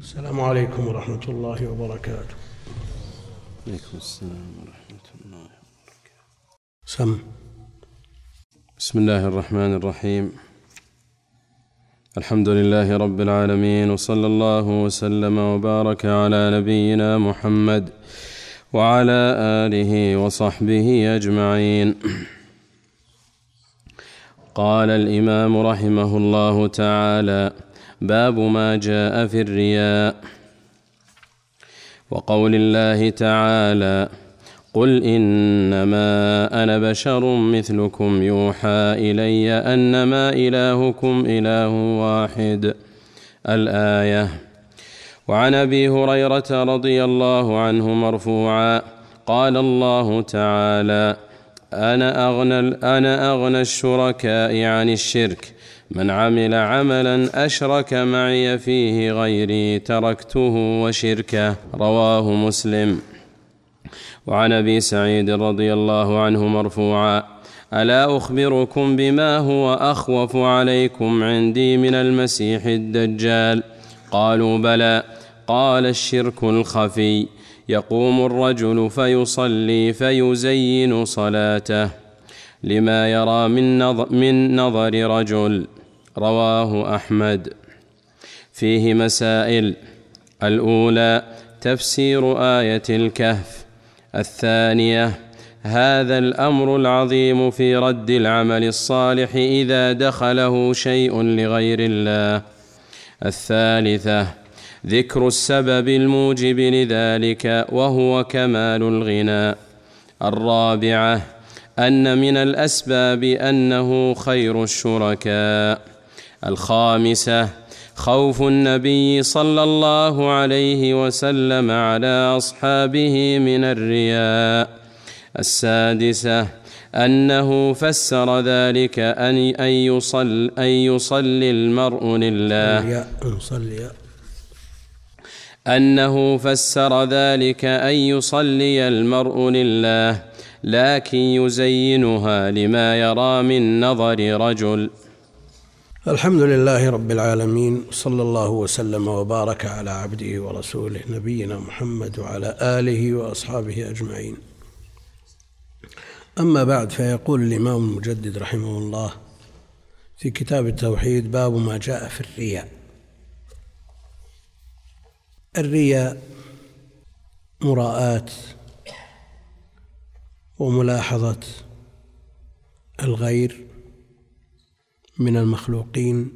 السلام عليكم ورحمة الله وبركاته. عليكم السلام ورحمة الله وبركاته. سم. بسم الله الرحمن الرحيم. الحمد لله رب العالمين وصلى الله وسلم وبارك على نبينا محمد وعلى آله وصحبه أجمعين. قال الإمام رحمه الله تعالى باب ما جاء في الرياء. وقول الله تعالى قل إنما أنا بشر مثلكم يوحى إلي أنما إلهكم إله واحد. الآية وعن أبي هريرة رضي الله عنه مرفوعا قال الله تعالى أنا أغنى أنا أغنى الشركاء عن الشرك. من عمل عملا أشرك معي فيه غيري تركته وشركه. رواه مسلم. وعن أبي سعيد رضي الله عنه مرفوعا ألا أخبركم بما هو أخوف عليكم عندي من المسيح الدجال؟ قالوا بلى. قال الشرك الخفي يقوم الرجل فيصلي فيزين صلاته. لما يرى من نظر, من نظر رجل رواه أحمد. فيه مسائل. الأولى تفسير آية الكهف. الثانية هذا الأمر العظيم في رد العمل الصالح إذا دخله شيء لغير الله. الثالثة ذكر السبب الموجب لذلك وهو كمال الغنى. الرابعة أن من الأسباب أنه خير الشركاء. الخامسة خوف النبي صلى الله عليه وسلم على أصحابه من الرياء. السادسة أنه فسر ذلك ان أن يصل أن يصلي المرء لله. أنه فسر ذلك أن يصلي المرء لله لكن يزينها لما يرى من نظر رجل. الحمد لله رب العالمين صلى الله وسلم وبارك على عبده ورسوله نبينا محمد وعلى آله وأصحابه أجمعين. أما بعد فيقول الإمام المجدد رحمه الله في كتاب التوحيد باب ما جاء في الرياء. الرياء مراءة وملاحظة الغير من المخلوقين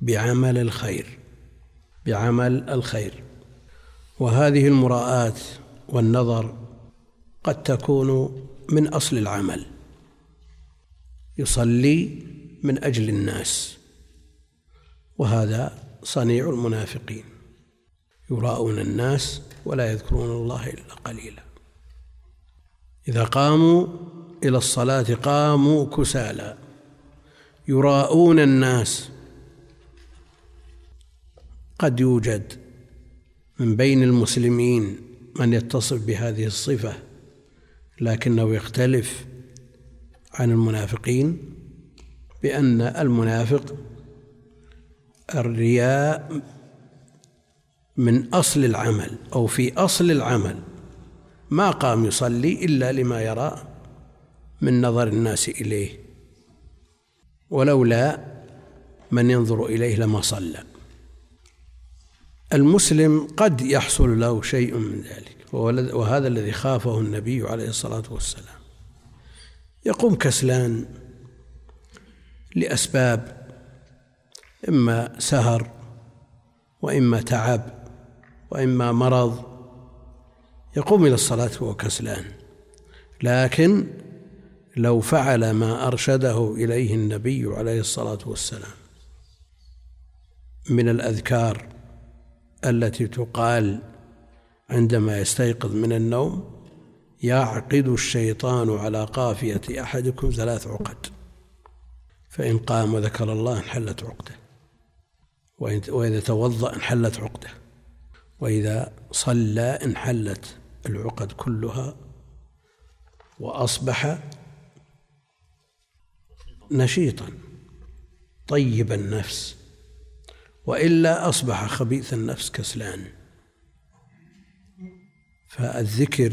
بعمل الخير بعمل الخير. وهذه المراءة والنظر قد تكون من أصل العمل يصلي من أجل الناس. وهذا صنيع المنافقين يراءون الناس ولا يذكرون الله إلا قليلا. إذا قاموا إلى الصلاة قاموا كسالى. يراءون الناس. قد يوجد من بين المسلمين من يتصف بهذه الصفة لكنه يختلف عن المنافقين بأن المنافق الرياء من أصل العمل أو في أصل العمل. ما قام يصلي إلا لما يرى من نظر الناس إليه. ولولا من ينظر إليه لما صلى. المسلم قد يحصل له شيء من ذلك وهذا الذي خافه النبي عليه الصلاة والسلام. يقوم كسلان لأسباب إما سهر وإما تعب وإما مرض. يقوم إلى الصلاة وهو كسلان. لكن لو فعل ما أرشده إليه النبي عليه الصلاة والسلام من الأذكار التي تقال عندما يستيقظ من النوم يعقد الشيطان على قافية أحدكم ثلاث عقد فإن قام وذكر الله انحلت عقده وإذا توضأ انحلت عقده وإذا صلى انحلت العقد كلها وأصبح نشيطا طيب النفس وإلا أصبح خبيث النفس كسلان. فالذكر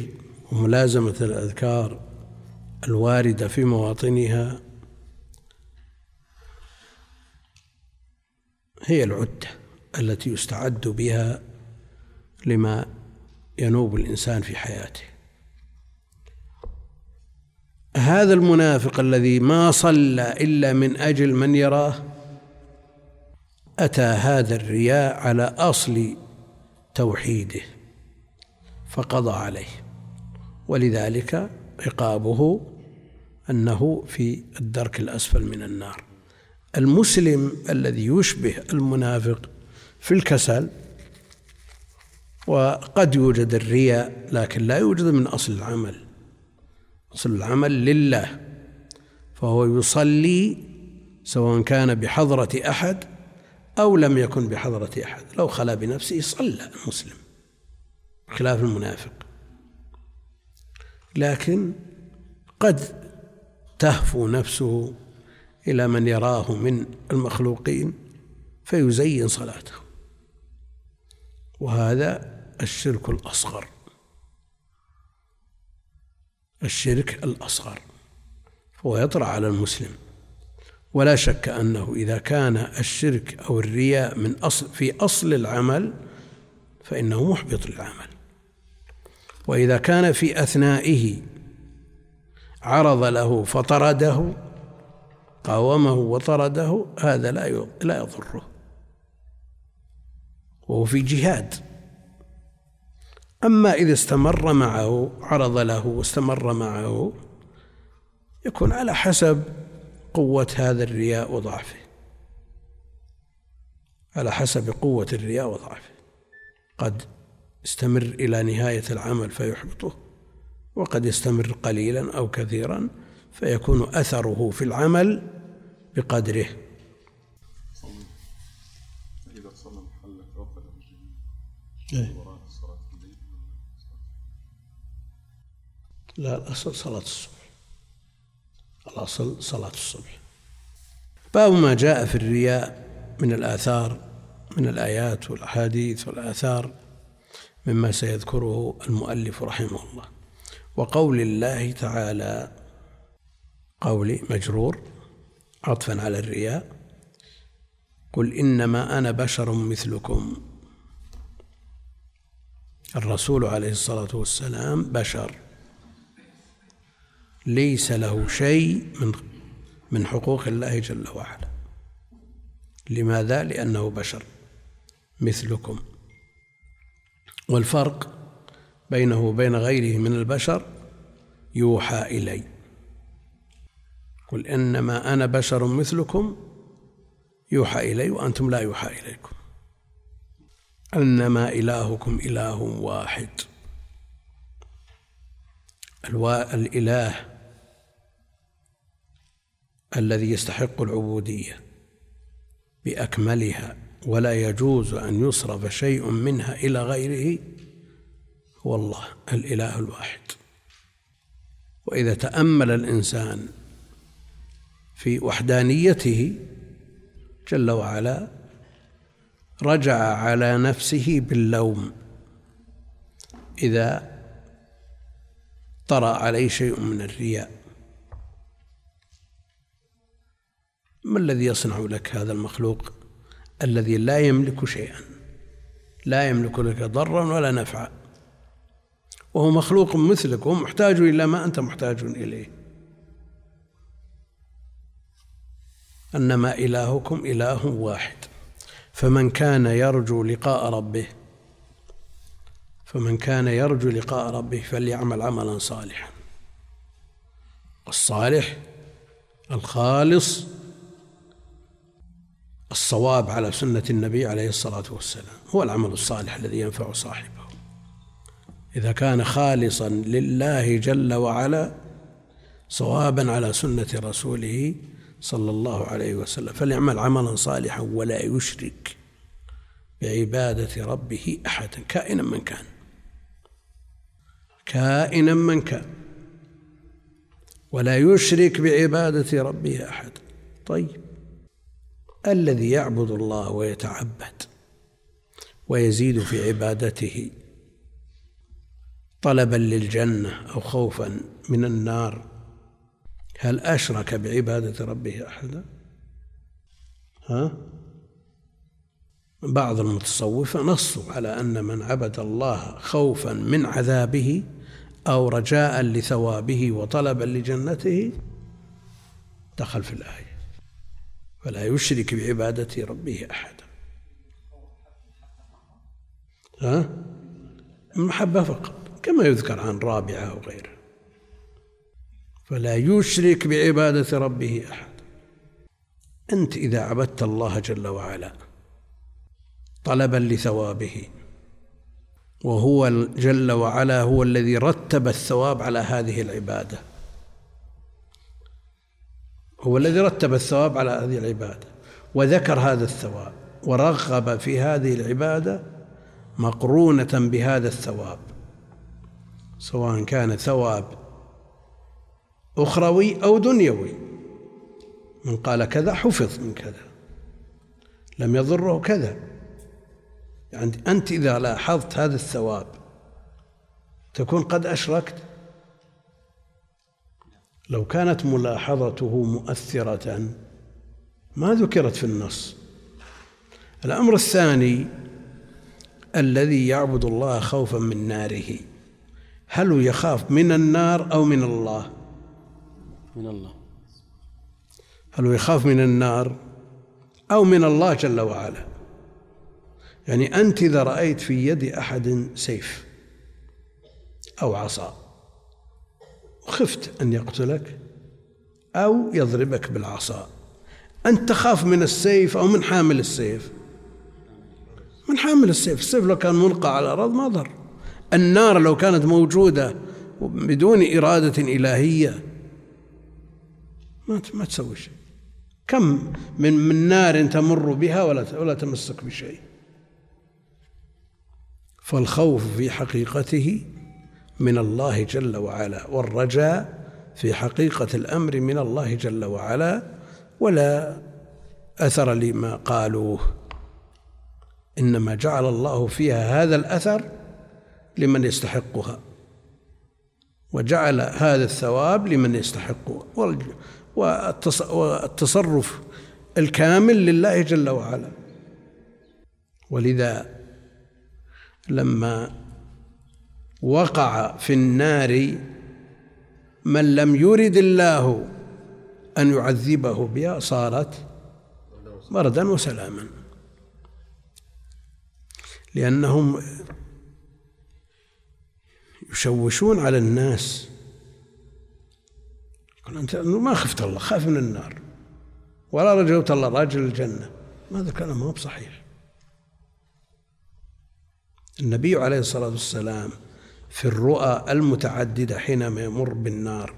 وملازمة الأذكار الواردة في مواطنها هي العدة التي يستعد بها لما ينوب الإنسان في حياته. هذا المنافق الذي ما صلى إلا من أجل من يراه أتى هذا الرياء على أصل توحيده فقضى عليه. ولذلك عقابه أنه في الدرك الأسفل من النار. المسلم الذي يشبه المنافق في الكسل وقد يوجد الرياء لكن لا يوجد من أصل العمل. أصل العمل لله فهو يصلي سواء كان بحضرة أحد أو لم يكن بحضرة أحد. لو خلا بنفسه صلى المسلم خلاف المنافق. لكن قد تهفو نفسه إلى من يراه من المخلوقين فيزين صلاته وهذا الشرك الأصغر. الشرك الأصغر فهو يطرأ على المسلم. ولا شك أنه إذا كان الشرك أو الرياء من أصل في أصل العمل فإنه محبط للعمل. وإذا كان في أثنائه عرض له فطرده قاومه وطرده هذا لا لا يضره. وهو في جهاد. أما إذا استمر معه عرض له واستمر معه يكون على حسب قوة هذا الرياء وضعفه. على حسب قوة الرياء وضعفه. قد يستمر إلى نهاية العمل فيحبطه وقد يستمر قليلا أو كثيرا فيكون أثره في العمل بقدره. إذا لا الأصل صلاة الصبح. الأصل صلاة الصبح. باب ما جاء في الرياء من الآثار من الآيات والأحاديث والآثار مما سيذكره المؤلف رحمه الله. وقول الله تعالى قولي مجرور عطفا على الرياء قل إنما أنا بشر مثلكم. الرسول عليه الصلاة والسلام بشر. ليس له شيء من من حقوق الله جل وعلا. لماذا؟ لأنه بشر مثلكم. والفرق بينه وبين غيره من البشر يوحى إلي. قل إنما أنا بشر مثلكم يوحى إلي وأنتم لا يوحى إليكم. أنما إلهكم إله واحد. الإله الذي يستحق العبودية بأكملها ولا يجوز أن يصرف شيء منها إلى غيره هو الله الإله الواحد. وإذا تأمل الإنسان في وحدانيته جل وعلا رجع على نفسه باللوم. إذا طرأ عليه شيء من الرياء ما الذي يصنع لك هذا المخلوق الذي لا يملك شيئا؟ لا يملك لك ضرا ولا نفعا. وهو مخلوق مثلك وهو محتاج إلى ما أنت محتاج إليه. أنما إلهكم إله واحد. فمن كان يرجو لقاء ربه فمن كان يرجو لقاء ربه فليعمل عملا صالحا. والصالح الخالص الصواب على سنة النبي عليه الصلاة والسلام هو العمل الصالح الذي ينفع صاحبه. إذا كان خالصا لله جل وعلا صوابا على سنة رسوله صلى الله عليه وسلم. فليعمل عملا صالحا ولا يشرك بعبادة ربه أحدا كائنا من كان. كائنا من كان. ولا يشرك بعبادة ربه أحدا طيب. الذي يعبد الله ويتعبد ويزيد في عبادته طلبا للجنة أو خوفا من النار. هل أشرك بعبادة ربه أحدا؟ ها؟ بعض المتصوفة نصوا على أن من عبد الله خوفا من عذابه أو رجاء لثوابه وطلبا لجنته دخل في الآية. فلا يشرك بعبادة ربه أحدا ها؟ المحبة فقط كما يذكر عن رابعة وغيره. فلا يشرك بعبادة ربه أحد. أنت إذا عبدت الله جل وعلا طلبا لثوابه وهو جل وعلا هو الذي رتب الثواب على هذه العبادة. هو الذي رتب الثواب على هذه العبادة وذكر هذا الثواب ورغب في هذه العبادة مقرونة بهذا الثواب سواء كان ثواب أخروي أو دنيوي. من قال كذا حفظ من كذا لم يضره كذا. يعني أنت إذا لاحظت هذا الثواب تكون قد أشركت؟ لو كانت ملاحظته مؤثرة ما ذكرت في النص. الأمر الثاني الذي يعبد الله خوفا من ناره. هل يخاف من النار أو من الله؟ من الله. هل يخاف من النار أو من الله جل وعلا؟ يعني أنت إذا رأيت في يد أحد سيف أو عصا وخفت أن يقتلك أو يضربك بالعصا. أنت تخاف من السيف أو من حامل السيف؟ من حامل السيف. السيف لو كان ملقى على الأرض ما ضر. النار لو كانت موجودة بدون إرادة إلهية ما ما تسوي شيء. كم من من نار تمر بها ولا ولا تمسك بشيء. فالخوف في حقيقته من الله جل وعلا والرجاء في حقيقة الأمر من الله جل وعلا ولا أثر لما قالوه. إنما جعل الله فيها هذا الأثر لمن يستحقها وجعل هذا الثواب لمن يستحقه والتصرف الكامل لله جل وعلا. ولذا لما وقع في النار من لم يرد الله أن يعذبه بها صارت بردا وسلاما. لأنهم يشوشون على الناس. يقول أنت ما خفت الله خاف من النار. ولا رجوت الله راجل الجنة. هذا كلام ما هو بصحيح. النبي عليه الصلاة والسلام في الرؤى المتعددة حينما يمر بالنار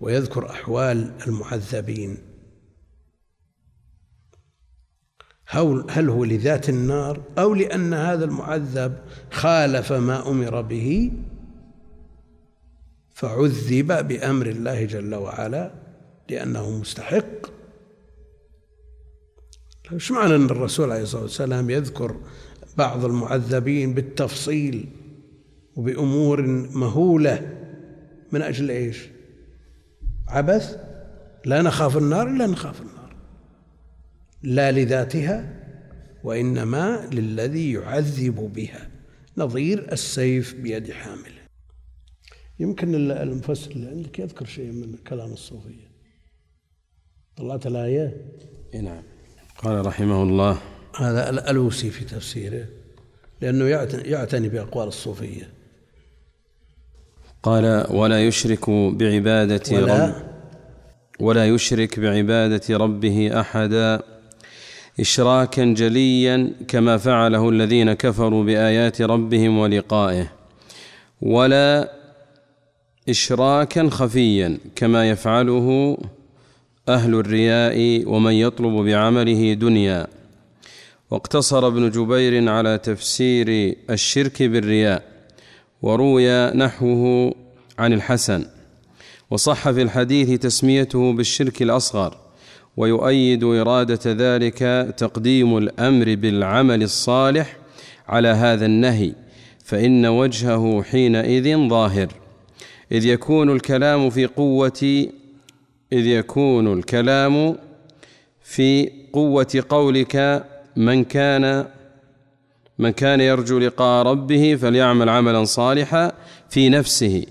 ويذكر أحوال المعذبين. هل هو لذات النار أو لأن هذا المعذب خالف ما أمر به؟ فعذب بأمر الله جل وعلا لأنه مستحق. إيش معنى أن الرسول عليه الصلاة والسلام يذكر بعض المعذبين بالتفصيل؟ وبأمور مهولة. من أجل إيش؟ عبث؟ لا نخاف النار إلا نخاف النار. لا لذاتها وإنما للذي يعذب بها. نظير السيف بيد حامله يمكن المفسر اللي عندك يذكر شيء من كلام الصوفية. طلعت الآية؟ نعم. قال رحمه الله هذا الألوسي في تفسيره لأنه يعتني بأقوال الصوفية. قال ولا يشرك بعبادة ولا رب ولا يشرك بعبادة ربه أحدا إشراكا جليا كما فعله الذين كفروا بآيات ربهم ولقائه ولا إشراكا خفيا كما يفعله أهل الرياء ومن يطلب بعمله دنيا. واقتصر ابن جبير على تفسير الشرك بالرياء. وروي نحوه عن الحسن. وصح في الحديث تسميته بالشرك الأصغر ويؤيد إرادة ذلك تقديم الأمر بالعمل الصالح على هذا النهي فإن وجهه حينئذ ظاهر. إذ يكون الكلام في قوة إذ يكون الكلام في قوة قولك من كان من كان يرجو لقاء ربه فليعمل عملا صالحا في نفسه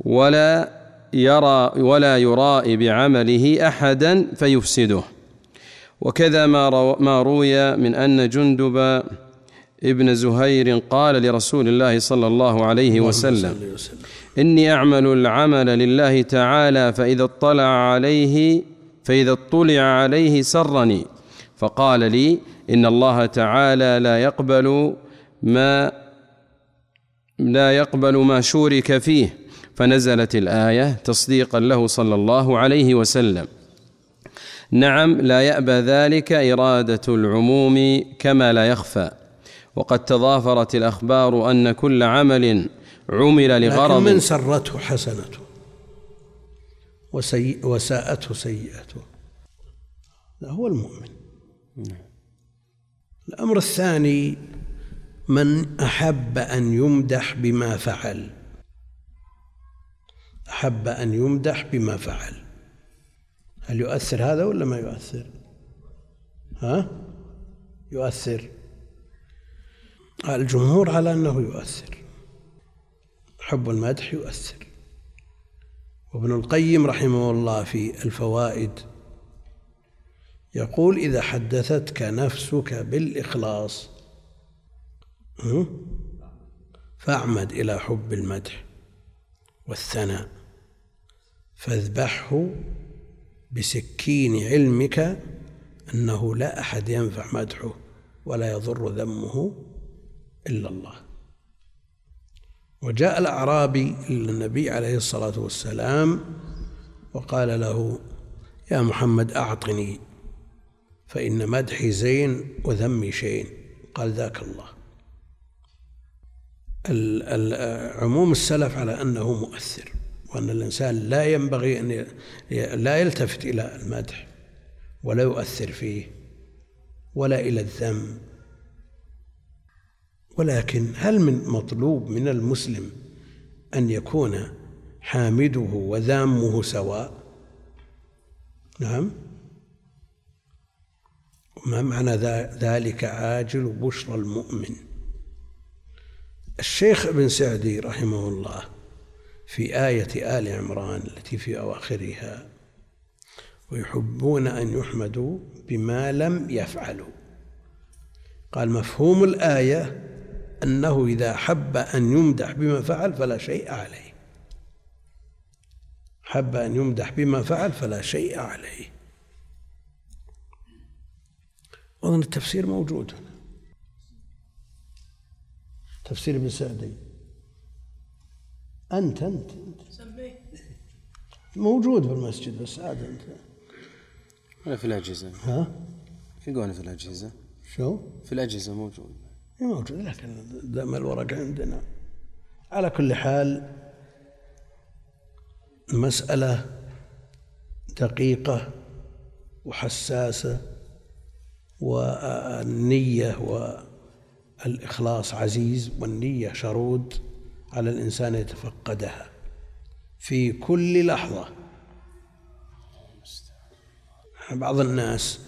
ولا يرى ولا يرائي بعمله أحدا فيفسده. وكذا ما ما روي من أن جندب ابن زهير قال لرسول الله صلى الله عليه وسلم. إني أعمل العمل لله تعالى فإذا اطلع عليه فإذا اطلع عليه سرني. فقال لي إن الله تعالى لا يقبل ما لا يقبل ما شورك فيه. فنزلت الآية تصديقا له صلى الله عليه وسلم. نعم لا يأبى ذلك إرادة العموم كما لا يخفى. وقد تضافرت الأخبار أن كل عمل عمل لغرض من سرته حسنته؟ وسيء وساءته سيئته. لا هو المؤمن. الأمر الثاني من أحب أن يمدح بما فعل. أحب أن يمدح بما فعل. هل يؤثر هذا ولا ما يؤثر؟ ها؟ يؤثر. الجمهور على أنه يؤثر. حب المدح يؤثر. وابن القيم رحمه الله في الفوائد يقول إذا حدثتك نفسك بالإخلاص فاعمد إلى حب المدح والثناء فاذبحه بسكين علمك أنه لا أحد ينفع مدحه ولا يضر ذمه إلا الله. وجاء الأعرابي إلى النبي عليه الصلاة والسلام وقال له يا محمد أعطني فإن مدحي زين وذمي شين. قال ذاك الله. عموم السلف على أنه مؤثر وأن الإنسان لا ينبغي أن لا يلتفت إلى المدح ولا يؤثر فيه ولا إلى الذم. ولكن هل من مطلوب من المسلم أن يكون حامده وذامه سواء؟ نعم. ما معنى ذلك عاجل بشرى المؤمن؟ الشيخ ابن سعدي رحمه الله في آية آل عمران التي في أواخرها ويحبون أن يحمدوا بما لم يفعلوا. قال مفهوم الآية أنه إذا حب أن يمدح بما فعل فلا شيء عليه. حب أن يمدح بما فعل فلا شيء عليه. أظن التفسير موجود هنا. تفسير ابن سعدي. أنت أنت, أنت. موجود في المسجد بس عاد أنت. ولا في الأجهزة؟ ها؟ يقول في الأجهزة. شو؟ في الأجهزة موجود. موجود لكن دام الورق عندنا. على كل حال مسألة دقيقة وحساسة. والنية والإخلاص عزيز والنية شرود على الإنسان يتفقدها في كل لحظة. بعض الناس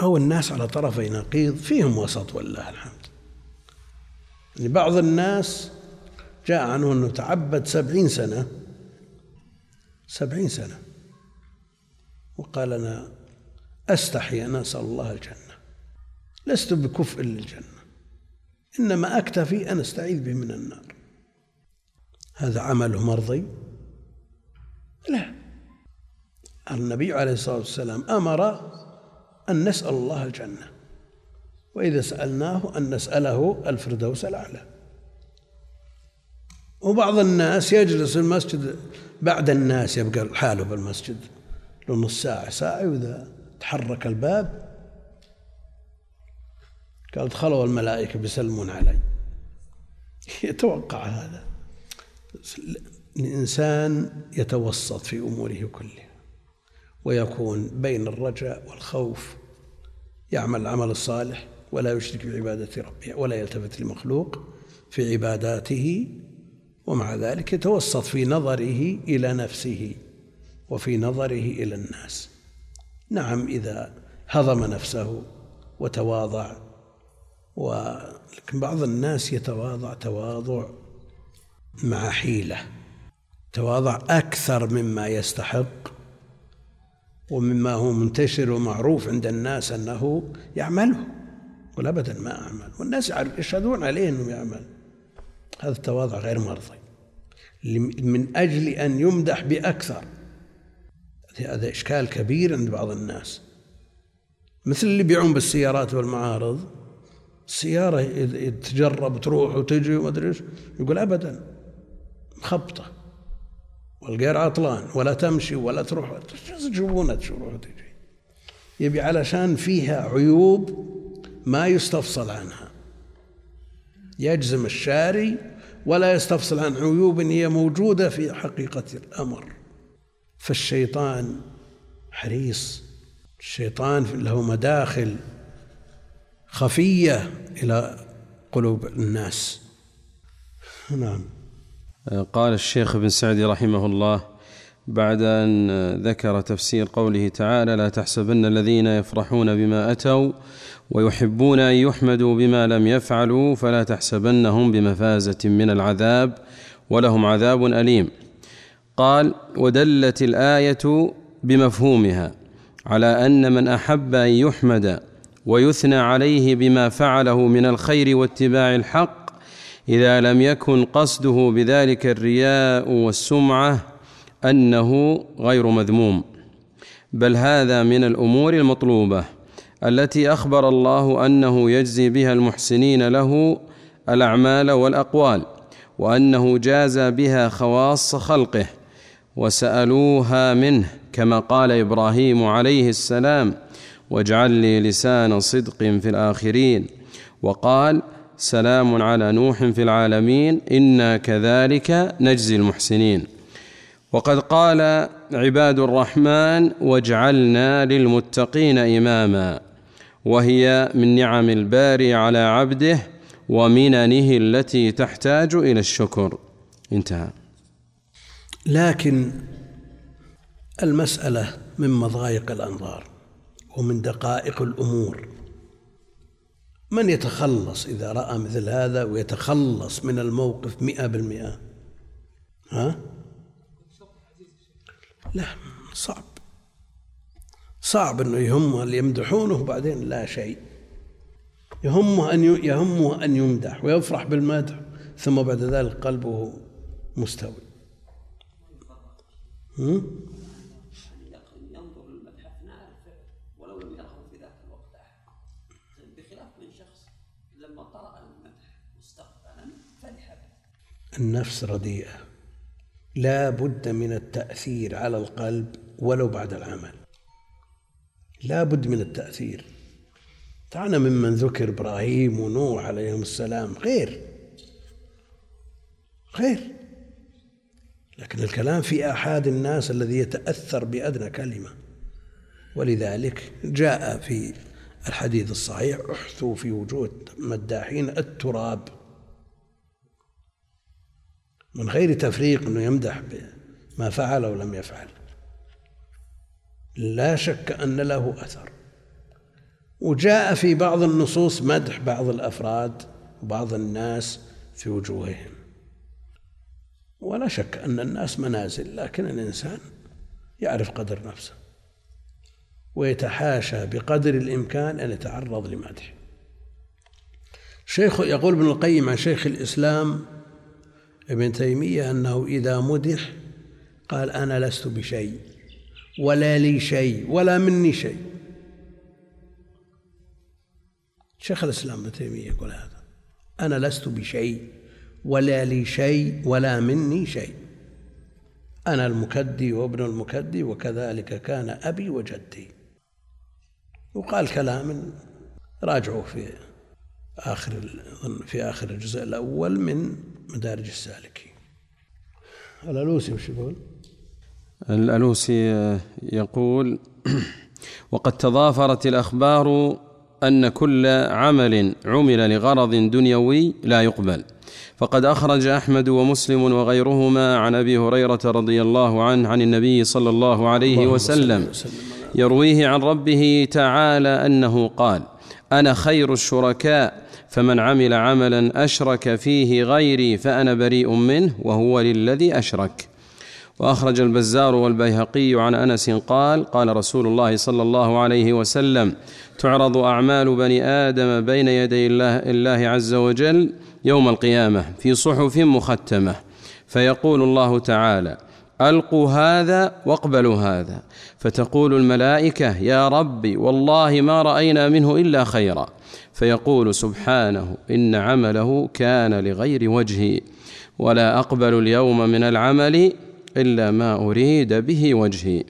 أو الناس على طرفي نقيض فيهم وسط والله الحمد. يعني بعض الناس جاء عنه أنه تعبد سبعين سنة سبعين سنة وقال أنا أستحي أن أسأل الله الجنة. لست بكفء للجنة. إنما أكتفي أن أستعيذ به من النار. هذا عمله مرضي؟ لا. النبي عليه الصلاة والسلام أمر أن نسأل الله الجنة. وإذا سألناه أن نسأله الفردوس الأعلى. وبعض الناس يجلس في المسجد بعد الناس يبقى حاله بالمسجد له نص ساعة ساعة وإذا تحرك الباب. قال دخلوا الملائكة بيسلمون علي. يتوقع هذا. الإنسان يتوسط في أموره كلها ويكون بين الرجاء والخوف يعمل العمل الصالح ولا يشرك بعبادة ربه ولا يلتفت لمخلوق في عباداته ومع ذلك يتوسط في نظره إلى نفسه وفي نظره إلى الناس. نعم إذا هضم نفسه وتواضع ولكن بعض الناس يتواضع تواضع مع حيلة تواضع أكثر مما يستحق ومما هو منتشر ومعروف عند الناس أنه يعمله يقول أبدا ما أعمل والناس يشهدون عليه أنه يعمل. هذا التواضع غير مرضي من أجل أن يمدح بأكثر. هذا إشكال كبير عند بعض الناس. مثل اللي يبيعون بالسيارات والمعارض السيارة تجرب تروح وتجي وما أدري يقول أبدا مخبطة والغير عطلان ولا تمشي ولا تروح تجيبونها تروح وتجي؟ يبي علشان فيها عيوب ما يستفصل عنها. يجزم الشاري ولا يستفصل عن عيوب هي موجودة في حقيقة الأمر. فالشيطان حريص. الشيطان له مداخل خفية إلى قلوب الناس. نعم. قال الشيخ ابن سعدي رحمه الله بعد أن ذكر تفسير قوله تعالى لا تحسبن الذين يفرحون بما أتوا ويحبون أن يحمدوا بما لم يفعلوا فلا تحسبنهم بمفازة من العذاب ولهم عذاب أليم. قال ودلت الآية بمفهومها على أن من أحب أن يحمد ويثنى عليه بما فعله من الخير واتباع الحق إذا لم يكن قصده بذلك الرياء والسمعة أنه غير مذموم. بل هذا من الأمور المطلوبة التي أخبر الله أنه يجزي بها المحسنين له الأعمال والأقوال وأنه جاز بها خواص خلقه وسألوها منه كما قال إبراهيم عليه السلام واجعل لي لسان صدق في الآخرين وقال سلام على نوح في العالمين إنا كذلك نجزي المحسنين وقد قال عباد الرحمن واجعلنا للمتقين إماما وهي من نعم الباري على عبده ومننه التي تحتاج إلى الشكر انتهى. لكن المسألة من مضايق الأنظار ومن دقائق الأمور. من يتخلص إذا رأى مثل هذا ويتخلص من الموقف مئة بالمئة؟ ها؟ لا صعب. صعب أنه يهمه اللي يمدحونه وبعدين لا شيء. يهمه أن يهمه أن يمدح ويفرح بالمدح ثم بعد ذلك قلبه مستوي. ينظر اثناء الفعل ولو لم في ذاك الوقت أحد. بخلاف من شخص لما المدح مستقبلا فرح به. النفس رديئة. لا بد من التأثير على القلب ولو بعد العمل. لا بد من التأثير. تعالى ممن ذكر إبراهيم ونوح عليهم السلام. غير. غير. لكن الكلام في آحاد الناس الذي يتأثر بأدنى كلمة. ولذلك جاء في الحديث الصحيح احثوا في وجوه مداحين التراب. من غير تفريق إنه يمدح بما فعل أو لم يفعل. لا شك أن له أثر. وجاء في بعض النصوص مدح بعض الأفراد وبعض الناس في وجوههم. ولا شك أن الناس منازل لكن الإنسان يعرف قدر نفسه ويتحاشى بقدر الإمكان أن يتعرض لمدح شيخ يقول ابن القيم عن شيخ الإسلام ابن تيمية أنه إذا مدح قال أنا لست بشيء ولا لي شيء ولا مني شيء. شيخ الإسلام ابن تيمية يقول هذا أنا لست بشيء ولا لي شيء ولا مني شيء. أنا المكدي وابن المكدي وكذلك كان أبي وجدي. وقال كلام راجعوا في آخر في آخر الجزء الأول من مدارج السالكين الألوسي وش يقول؟ الألوسي يقول وقد تضافرت الأخبار أن كل عمل عمل لغرض دنيوي لا يقبل. فقد أخرج أحمد ومسلم وغيرهما عن أبي هريرة رضي الله عنه عن النبي صلى الله عليه وسلم. يرويه عن ربه تعالى أنه قال أنا خير الشركاء فمن عمل عملا أشرك فيه غيري فأنا بريء منه وهو للذي أشرك. وأخرج البزار والبيهقي عن أنس قال قال رسول الله صلى الله عليه وسلم تعرض أعمال بني آدم بين يدي الله, الله عز وجل يوم القيامة في صحف مختمة فيقول الله تعالى ألقوا هذا واقبلوا هذا. فتقول الملائكة يا ربي والله ما رأينا منه إلا خيرا. فيقول سبحانه إن عمله كان لغير وجهي ولا أقبل اليوم من العمل إلا ما أريد به وجهي.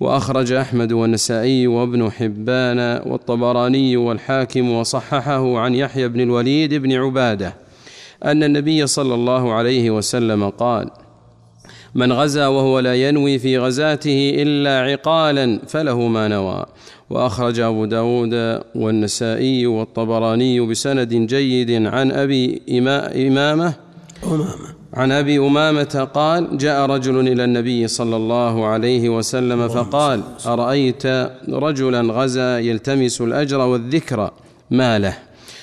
وأخرج أحمد والنسائي وابن حبان والطبراني والحاكم وصححه عن يحيى بن الوليد بن عبادة أن النبي صلى الله عليه وسلم قال من غزا وهو لا ينوي في غزاته إلا عقالا فله ما نوى وأخرج أبو داود والنسائي والطبراني بسند جيد عن أبي إمامة أمامة. عن أبي أمامة قال جاء رجل إلى النبي صلى الله عليه وسلم فقال أرأيت رجلا غزا يلتمس الأجر والذكر ما له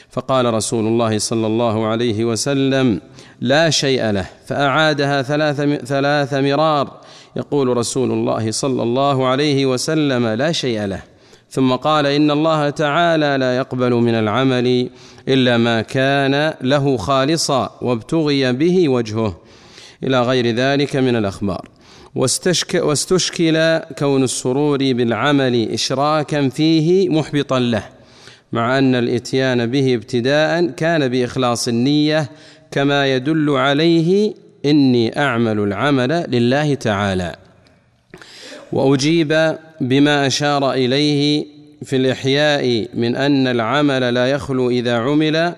فقال رسول الله صلى الله عليه وسلم لا شيء له فأعادها ثلاث ثلاث مرار. يقول رسول الله صلى الله عليه وسلم لا شيء له. ثم قال إن الله تعالى لا يقبل من العمل إلا ما كان له خالصا وابتغي به وجهه إلى غير ذلك من الأخبار. واستشك واستشكل كون السرور بالعمل اشراكا فيه محبطا له مع أن الإتيان به ابتداء كان بإخلاص النية كما يدل عليه إني أعمل العمل لله تعالى. وأجيب بما أشار إليه في الإحياء من أن العمل لا يخلو إذا عمل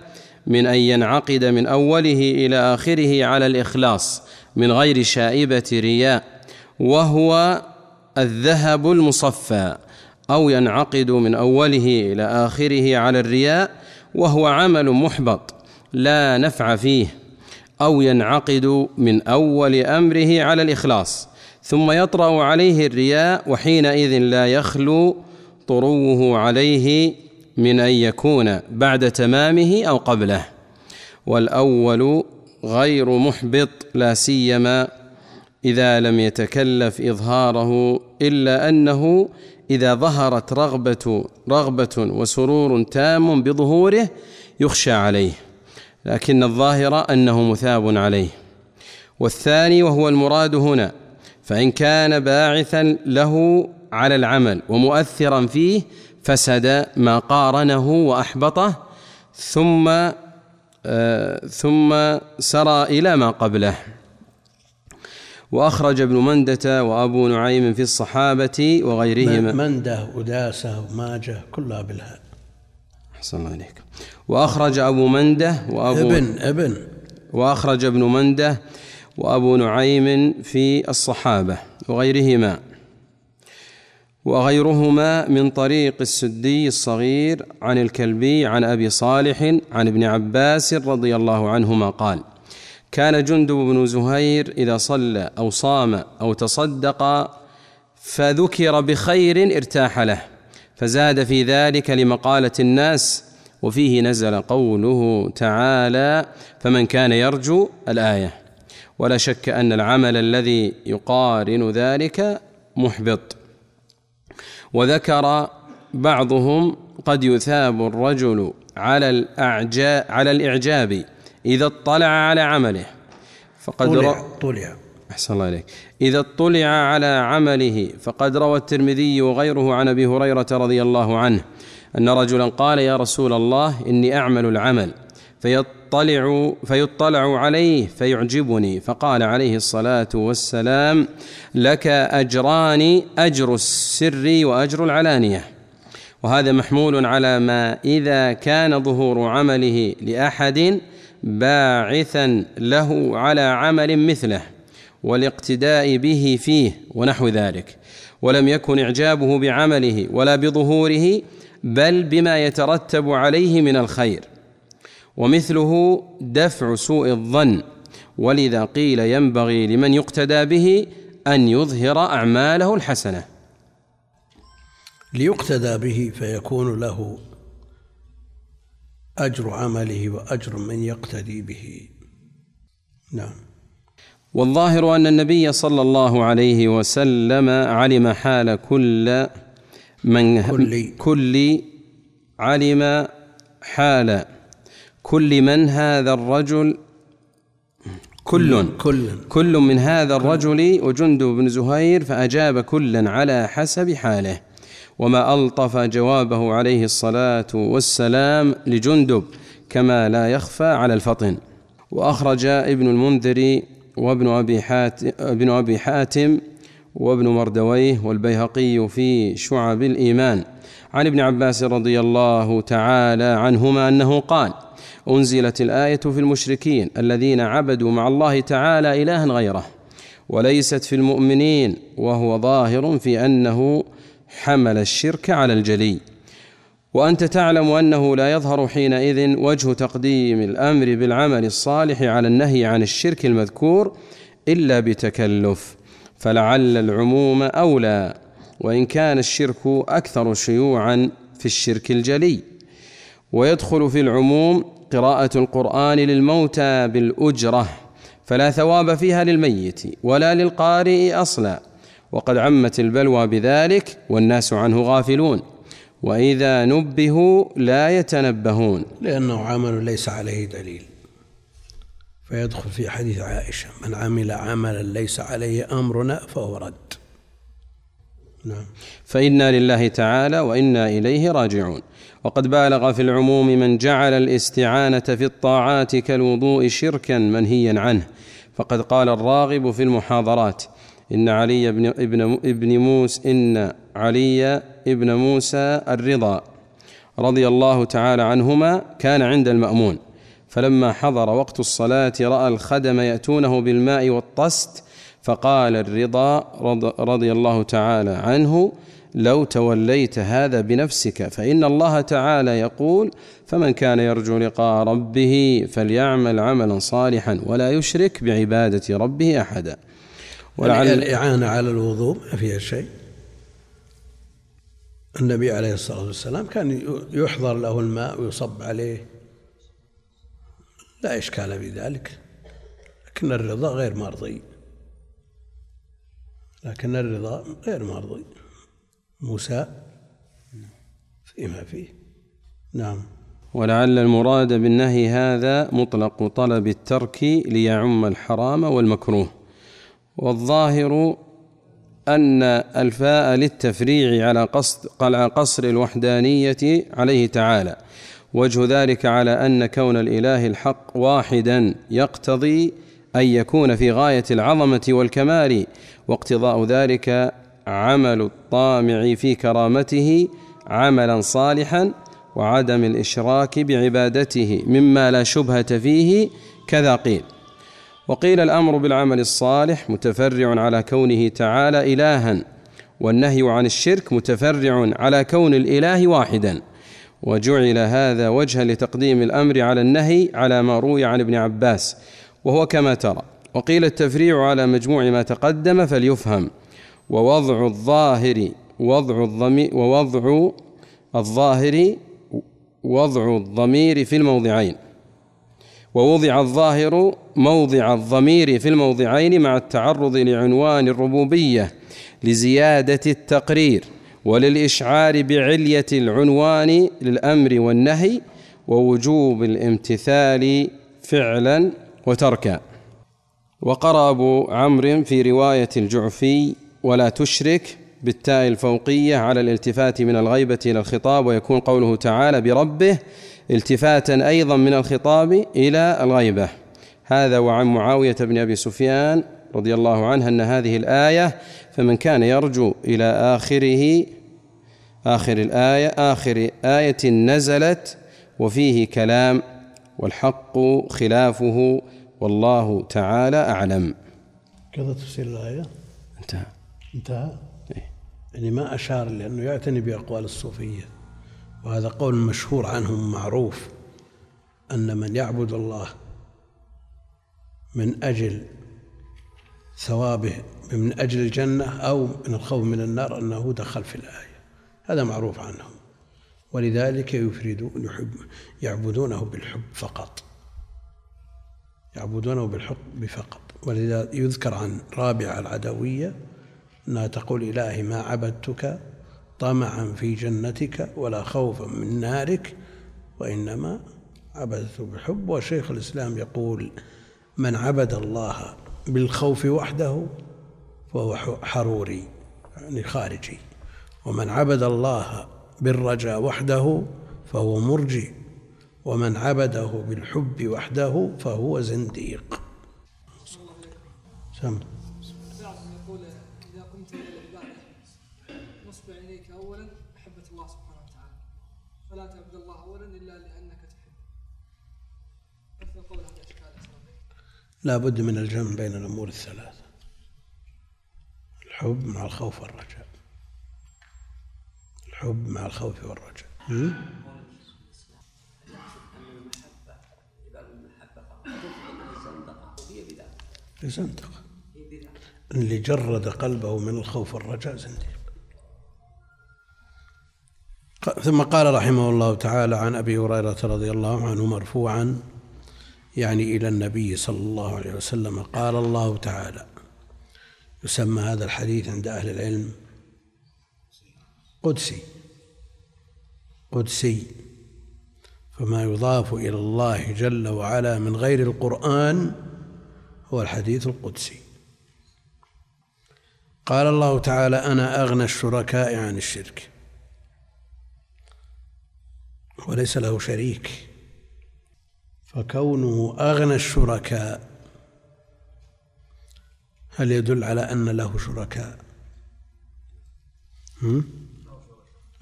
من أن ينعقد من أوله إلى آخره على الإخلاص من غير شائبة رياء وهو الذهب المصفى أو ينعقد من أوله إلى آخره على الرياء وهو عمل محبط لا نفع فيه أو ينعقد من أول أمره على الإخلاص ثم يطرأ عليه الرياء وحينئذ لا يخلو طروه عليه من أن يكون بعد تمامه أو قبله. والأول غير محبط لا سيما إذا لم يتكلف إظهاره إلا أنه إذا ظهرت رغبة رغبة وسرور تام بظهوره يخشى عليه لكن الظاهر أنه مثاب عليه. والثاني وهو المراد هنا فإن كان باعثا له على العمل ومؤثرا فيه فسد ما قارنه وأحبطه ثم آه ثم سرى إلى ما قبله. وأخرج ابن مندة وأبو نعيم في الصحابة وغيرهما. مندة وداسة وماجة كلها بالهاء. أحسن الله عليك وأخرج أبو مندة وأبو ابن ابن. وأخرج ابن مندة وأبو نعيم في الصحابة وغيرهما. وغيرهما من طريق السدي الصغير عن الكلبي عن أبي صالح عن ابن عباس رضي الله عنهما قال كان جندب بن زهير إذا صلى أو صام أو تصدق فذكر بخير ارتاح له فزاد في ذلك لمقالة الناس وفيه نزل قوله تعالى فمن كان يرجو الآية ولا شك أن العمل الذي يقارن ذلك محبط. وذكر بعضهم قد يثاب الرجل على الأعجاب على الإعجاب إذا اطلع على عمله. فقد طلع, طلع. أحسن الله إليك. إذا اطلع على عمله فقد روى الترمذي وغيره عن أبي هريرة رضي الله عنه أن رجلا قال يا رسول الله إني أعمل العمل. فيطلع فيطلع عليه فيعجبني. فقال عليه الصلاة والسلام لك أجران أجر السر وأجر العلانية. وهذا محمول على ما إذا كان ظهور عمله لأحد باعثا له على عمل مثله والاقتداء به فيه ونحو ذلك. ولم يكن إعجابه بعمله ولا بظهوره بل بما يترتب عليه من الخير. ومثله دفع سوء الظن ولذا قيل ينبغي لمن يقتدى به أن يظهر أعماله الحسنة. ليقتدى به فيكون له أجر عمله وأجر من يقتدي به. نعم. والظاهر أن النبي صلى الله عليه وسلم علم حال كل من كل. كل علم حال كل من هذا الرجل كل. كل. كل من هذا الرجل وجند بن زهير فأجاب كلا على حسب حاله وما ألطف جوابه عليه الصلاة والسلام لجندب كما لا يخفى على الفطن. وأخرج ابن المنذر وابن أبي حاتم, ابن أبي حاتم وابن مردويه والبيهقي في شعب الإيمان. عن ابن عباس رضي الله تعالى عنهما أنه قال أنزلت الآية في المشركين الذين عبدوا مع الله تعالى إلها غيره وليست في المؤمنين وهو ظاهر في أنه حمل الشرك على الجلي. وأنت تعلم أنه لا يظهر حينئذ وجه تقديم الأمر بالعمل الصالح على النهي عن الشرك المذكور إلا بتكلف فلعل العموم أولى وإن كان الشرك أكثر شيوعا في الشرك الجلي. ويدخل في العموم قراءة القرآن للموتى بالأجرة فلا ثواب فيها للميت ولا للقارئ أصلا. وقد عمت البلوى بذلك والناس عنه غافلون. وإذا نبهوا لا يتنبهون. لأنه عمل ليس عليه دليل. فيدخل في حديث عائشة من عمل عملا ليس عليه أمرنا فهو رد. نعم. فإنا لله تعالى وإنا إليه راجعون. وقد بالغ في العموم من جعل الاستعانة في الطاعات كالوضوء شركا منهيا عنه. فقد قال الراغب في المحاضرات إن علي بن ابن ابن موسى إن علي ابن موسى الرضا. رضي الله تعالى عنهما كان عند المأمون. فلما حضر وقت الصلاة رأى الخدم يأتونه بالماء والطست فقال الرضا رضي الله تعالى عنه لو توليت هذا بنفسك فإن الله تعالى يقول فمن كان يرجو لقاء ربه فليعمل عملا صالحا ولا يشرك بعبادة ربه أحدا. ولعل الإعانة على الوضوء ما فيها شيء. النبي عليه الصلاة والسلام كان يحضر له الماء ويصب عليه. لا إشكال في ذلك. لكن الرضا غير مرضي. لكن الرضا غير مرضي. موسى فيما فيه. نعم. ولعل المراد بالنهي هذا مطلق طلب الترك ليعم الحرام والمكروه. والظاهر أن الفاء للتفريع على قصد على قصر الوحدانية عليه تعالى. وجه ذلك على أن كون الإله الحق واحدا يقتضي أن يكون في غاية العظمة والكمال واقتضاء ذلك عمل الطامع في كرامته عملا صالحا وعدم الإشراك بعبادته مما لا شبهة فيه كذا قيل. وقيل الأمر بالعمل الصالح متفرع على كونه تعالى الها والنهي عن الشرك متفرع على كون الإله واحدا. وجعل هذا وجها لتقديم الأمر على النهي على ما روي عن ابن عباس وهو كما ترى. وقيل التفريع على مجموع ما تقدم فليفهم. ووضع الظاهر وضع الضمير ووضع الظاهر وضع الضمير في الموضعين. ووضع الظاهر موضع الضمير في الموضعين مع التعرض لعنوان الربوبية لزيادة التقرير وللإشعار بعلية العنوان للأمر والنهي ووجوب الامتثال فعلا وتركا وقرأ أبو عمرو في رواية الجعفي ولا تشرك بالتاء الفوقية على الالتفات من الغيبة إلى الخطاب ويكون قوله تعالى بربه التفاتا أيضا من الخطاب إلى الغيبة. هذا وعن معاوية بن أبي سفيان رضي الله عنه أن هذه الآية فمن كان يرجو إلى آخره آخر الآية آخر آية نزلت وفيه كلام والحق خلافه والله تعالى أعلم. كذا تفسير الآية. انتهى. انتهى؟ إيه؟ يعني ما أشار لأنه يعتني بأقوال الصوفية وهذا قول مشهور عنهم معروف أن من يعبد الله من أجل ثوابه من أجل الجنة أو من الخوف من النار أنه دخل في الآية. هذا معروف عنهم. ولذلك يفردون يحب يعبدونه بالحب فقط. يعبدونه بالحب فقط ولذا يذكر عن رابعة العدوية أنها تقول إلهي ما عبدتك طمعا في جنتك ولا خوفا من نارك وإنما عبدته بحب وشيخ الإسلام يقول من عبد الله بالخوف وحده فهو حروري يعني خارجي. ومن عبد الله بالرجاء وحده فهو مرجي ومن عبده بالحب وحده فهو زنديق. سم يقول اذا قمت العباده نصب عينيك محبه الله سبحانه وتعالى فلا تعبد الله اولا الا لانك تحبه لا بد من الجمع بين الأمور الثلاثة. الحب مع الخوف والرجاء. الحب مع الخوف والرجاء. زندقة اللي جرد قلبه من الخوف والرجاء زنديق. ثم قال رحمه الله تعالى عن أبي هريرة رضي الله عنه مرفوعا يعني إلى النبي صلى الله عليه وسلم قال الله تعالى يسمى هذا الحديث عند أهل العلم قدسي. قدسي. فما يضاف إلى الله جل وعلا من غير القرآن هو الحديث القدسي. قال الله تعالى أنا أغنى الشركاء عن الشرك. وليس له شريك. فكونه أغنى الشركاء هل يدل على أن له شركاء؟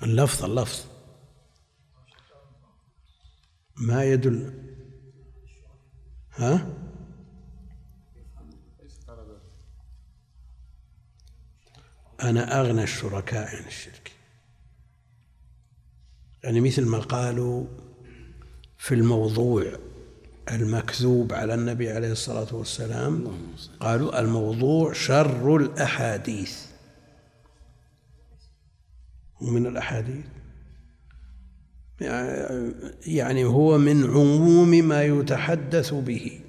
اللفظ اللفظ. ما يدل؟ ها؟ أنا أغنى الشركاء عن الشرك. يعني مثل ما قالوا في الموضوع المكذوب على النبي عليه الصلاة والسلام قالوا الموضوع شر الأحاديث. ومن الأحاديث. يعني هو من عموم ما يتحدث به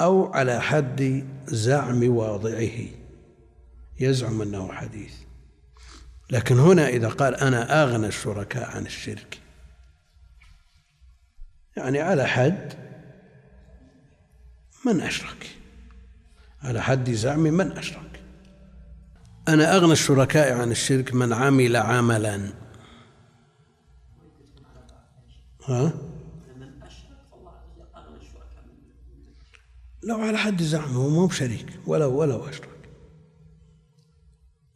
أو على حد زعم واضعه. يزعم أنه حديث. لكن هنا إذا قال أنا أغنى الشركاء عن الشرك يعني على حد من أشرك على حد زعم من أشرك. أنا أغنى الشركاء عن الشرك من عمل عملا. ها؟ لو على حد زعمه مو بشريك ولو ولو أشرك.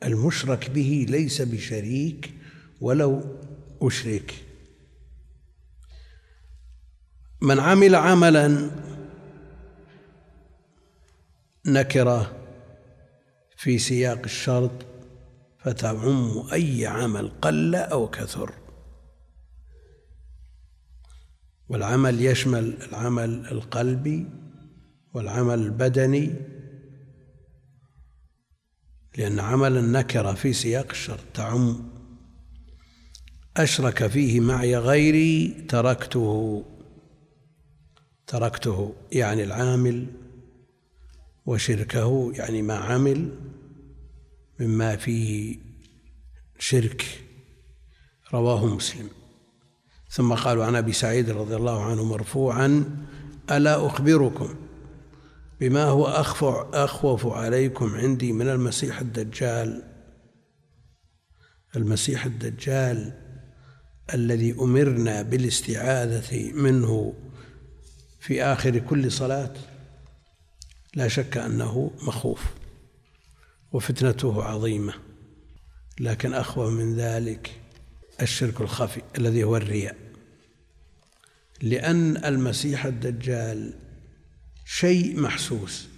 المشرك به ليس بشريك ولو أشرك. من عمل عملا نكرة. في سياق الشرط فتعم أي عمل قل أو كثر. والعمل يشمل العمل القلبي والعمل البدني لأن عمل النكرة في سياق الشرط تعم. أشرك فيه معي غيري تركته تركته يعني العامل وشركه يعني ما عمل مما فيه شرك. رواه مسلم. ثم قالوا عن أبي سعيد رضي الله عنه مرفوعا ألا أخبركم بما هو أخوف عليكم عندي من المسيح الدجال. المسيح الدجال الذي أمرنا بالاستعاذة منه في آخر كل صلاة. لا شك أنه مخوف وفتنته عظيمة لكن اخوف من ذلك الشرك الخفي الذي هو الرياء. لأن المسيح الدجال شيء محسوس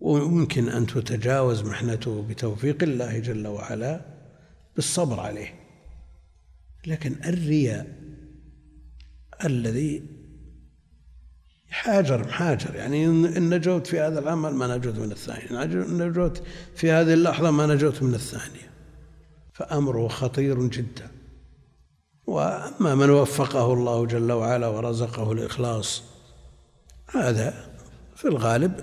ويمكن أن تتجاوز محنته بتوفيق الله جل وعلا بالصبر عليه. لكن الرياء الذي حاجر حاجر يعني إن نجوت في هذا العمل ما نجوت من الثاني. إن نجوت في هذه اللحظة ما نجوت من الثانية. فأمره خطير جدا. وأما من وفقه الله جل وعلا ورزقه الإخلاص هذا في الغالب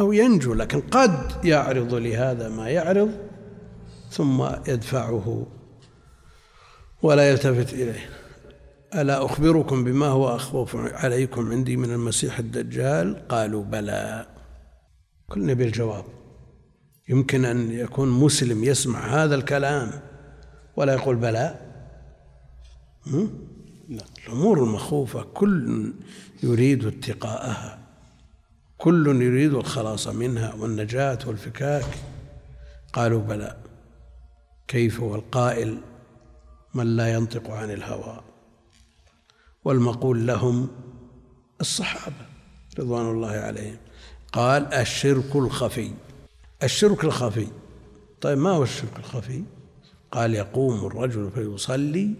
أنه ينجو لكن قد يعرض لهذا ما يعرض ثم يدفعه ولا يلتفت إليه. ألا أخبركم بما هو أخوف عليكم عندي من المسيح الدجال؟ قالوا بلى. كلنا بالجواب يمكن أن يكون مسلم يسمع هذا الكلام ولا يقول بلى. لا الأمور المخوفة كل يريد اتقاءها. كل يريد الخلاص منها والنجاة والفكاك. قالوا بلى. كيف والقائل من لا ينطق عن الهوى. والمقول لهم الصحابة رضوان الله عليهم. قال الشرك الخفي. الشرك الخفي. طيب ما هو الشرك الخفي؟ قال يقوم الرجل فيصلي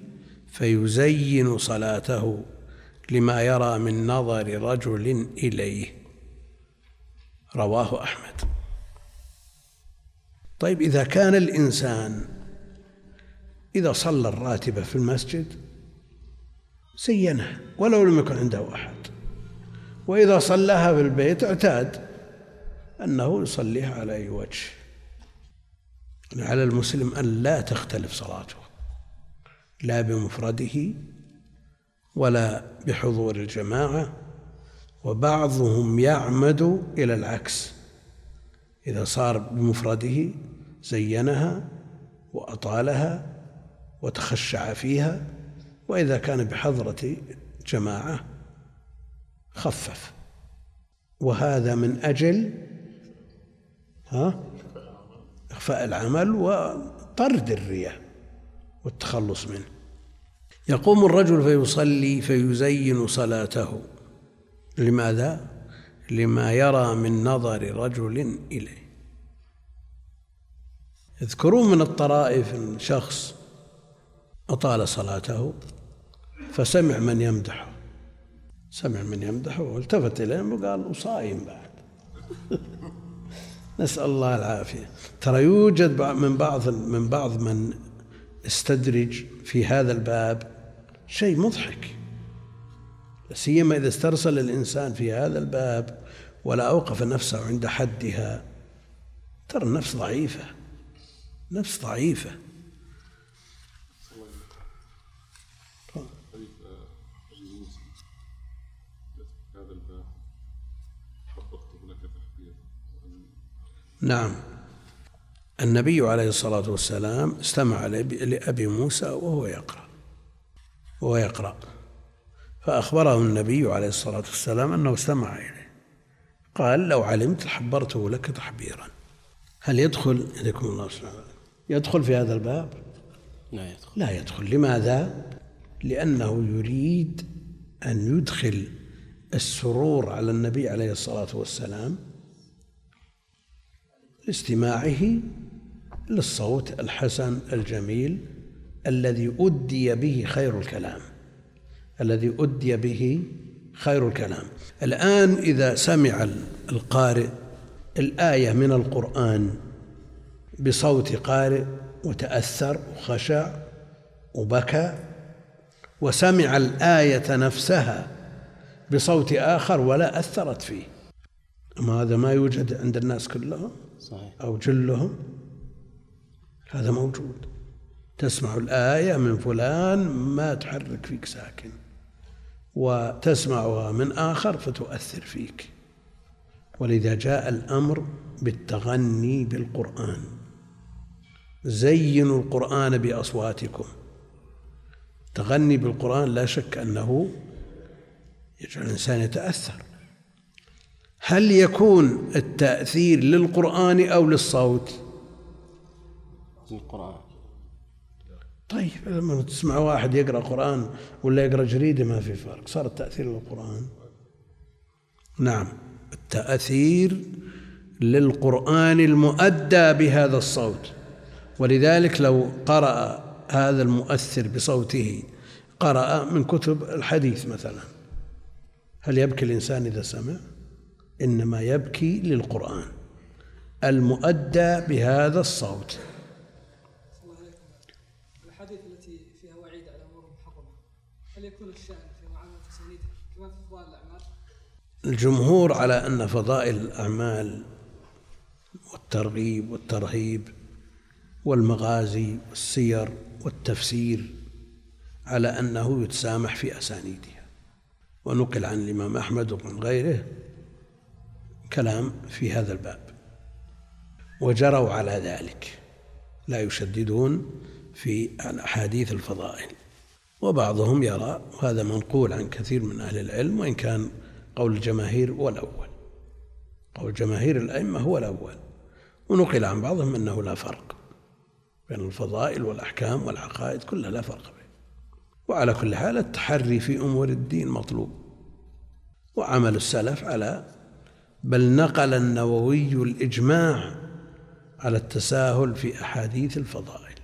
فيزين صلاته لما يرى من نظر رجل إليه. رواه أحمد. طيب إذا كان الإنسان إذا صلى الراتبة في المسجد زينها ولو لم يكن عنده أحد. وإذا صلاها في البيت اعتاد أنه يصليها على أي وجه. على المسلم أن لا تختلف صلاته لا بمفرده ولا بحضور الجماعة وبعضهم يعمد إلى العكس. إذا صار بمفرده زينها وأطالها وتخشع فيها وإذا كان بحضرة جماعة خفف. وهذا من أجل ها إخفاء العمل وطرد الرياء والتخلص منه. يقوم الرجل فيصلي فيزين صلاته. لماذا؟ لما يرى من نظر رجل إليه. يذكرون من الطرائف شخص أطال صلاته فسمع من يمدحه سمع من يمدحه والتفت إليهم وقال وصايم بعد. نسأل الله العافية. ترى يوجد من بعض من بعض من استدرج في هذا الباب شيء مضحك. سيما إذا استرسل الإنسان في هذا الباب ولا أوقف نفسه عند حدها. ترى النفس ضعيفة. نفس ضعيفة. نعم. النبي عليه الصلاة والسلام استمع لأبي موسى وهو يقرأ. وهو يقرأ. فأخبره النبي عليه الصلاة والسلام أنه استمع إليه. قال لو علمت حبرته لك تحبيرا. هل يدخل يدكم الله سبحانه يدخل في هذا الباب؟ لا يدخل. لا يدخل. لماذا؟ لأنه يريد أن يدخل السرور على النبي عليه الصلاة والسلام لاستماعه للصوت الحسن الجميل الذي أدي به خير الكلام. الذي أدي به خير الكلام. الآن إذا سمع القارئ الآية من القرآن بصوت قارئ وتأثر وخشع وبكى وسمع الآية نفسها بصوت آخر ولا أثرت فيه. أما هذا ما يوجد عند الناس كلهم. صحيح. أو جلهم. هذا موجود. تسمع الآية من فلان ما تحرك فيك ساكن وتسمعها من آخر فتؤثر فيك. ولذا جاء الأمر بالتغني بالقرآن. زينوا القرآن بأصواتكم. تغني بالقرآن لا شك أنه يجعل الإنسان يتأثر. هل يكون التأثير للقرآن أو للصوت؟ القرآن طيب لما تسمع واحد يقرأ قرآن ولا يقرأ جريدة ما في فرق. صار التأثير للقرآن. نعم التأثير للقرآن المؤدى بهذا الصوت. ولذلك لو قرأ هذا المؤثر بصوته قرأ من كتب الحديث مثلا. هل يبكي الإنسان إذا سمع؟ إنما يبكي للقرآن المؤدى بهذا الصوت الأحاديث التي فيها وعيد على أمور محرمة هل يكون الشأن في معاملة تسانيدها كما في فضائل الأعمال؟ الجمهور على أن فضائل الأعمال والترغيب والترهيب والمغازي والسير والتفسير على أنه يتسامح في أسانيدها ونقل عن الإمام أحمد ومن غيره كلام في هذا الباب وجروا على ذلك لا يشددون في أحاديث الفضائل. وبعضهم يرى وهذا منقول عن كثير من أهل العلم وإن كان قول الجماهير هو الأول. قول جماهير الأئمة هو الأول. ونقل عن بعضهم أنه لا فرق بين الفضائل والأحكام والعقائد كلها لا فرق بين وعلى كل حال التحري في أمور الدين مطلوب. وعمل السلف على بل نقل النووي الإجماع على التساهل في أحاديث الفضائل.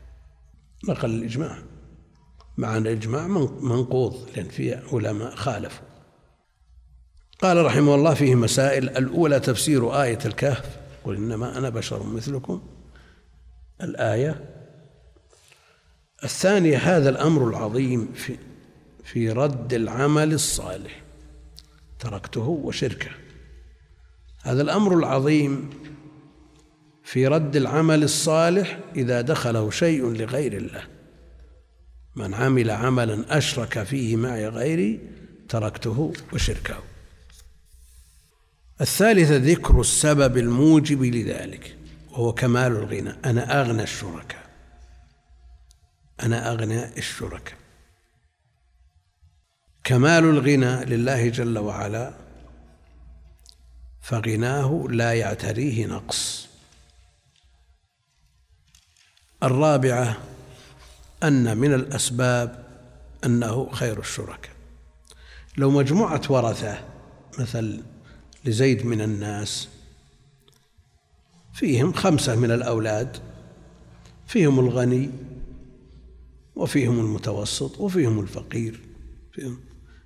نقل الإجماع. مع أن الإجماع منقوض لأن فيه علماء خالفوا. قال رحمه الله فيه مسائل. الأولى تفسير آية الكهف. قل إنما أنا بشر مثلكم. الآية. الثانية هذا الأمر العظيم في في رد العمل الصالح. تركته وشركه. هذا الأمر العظيم في رد العمل الصالح إذا دخله شيء لغير الله. من عمل عملا أشرك فيه معي غيري تركته وشركه. الثالثة ذكر السبب الموجب لذلك وهو كمال الغنى. أنا أغنى الشركاء. أنا أغنى الشركاء. كمال الغنى لله جل وعلا فغناه لا يعتريه نقص. الرابعة أن من الأسباب أنه خير الشركاء. لو مجموعة ورثة مثل لزيد من الناس فيهم خمسة من الأولاد فيهم الغني وفيهم المتوسط وفيهم الفقير فيهم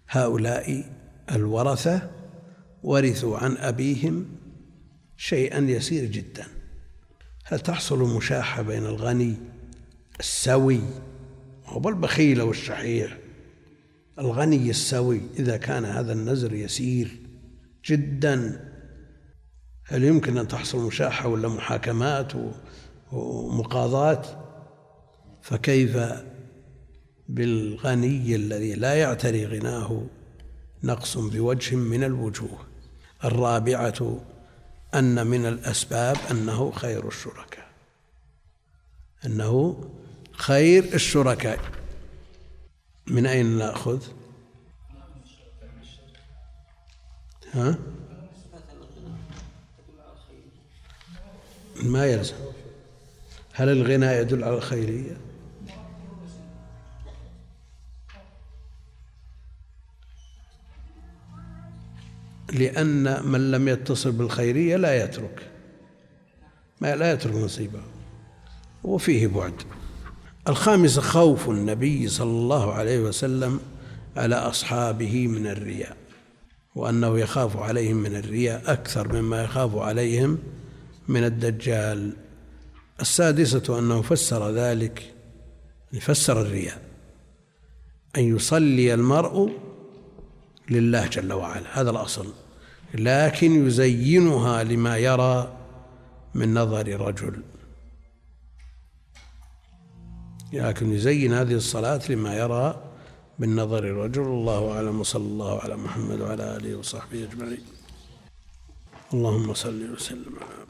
هؤلاء الورثة ورثوا عن أبيهم شيئا يسير جدا. هل تحصل مشاحة بين الغني السوي هو البخيل والشحيح؟ الغني السوي إذا كان هذا النزر يسير جدا هل يمكن أن تحصل مشاحة ولا محاكمات ومقاضاة فكيف بالغني الذي لا يعتري غناه نقص بوجه من الوجوه؟ الرابعة أن من الأسباب أنه خير الشركاء أنه خير الشركاء من أين نأخذ؟ ها؟ ما يلزم هل الغنى يدل على الخيرية؟ لأن من لم يتصل بالخيرية لا يترك. ما لا يترك نصيبه. وفيه بعد. الخامس خوف النبي صلى الله عليه وسلم على أصحابه من الرياء وأنه يخاف عليهم من الرياء أكثر مما يخاف عليهم من الدجال. السادسة أنه فسر ذلك فسر الرياء أن يصلي المرء لله جل وعلا. هذا الأصل. لكن يزينها لما يرى من نظر رجل. لكن يزين هذه الصلاة لما يرى من نظر رجل. الله أعلم وصلى الله على محمد وعلى آله وصحبه أجمعين. اللهم صل وسلم على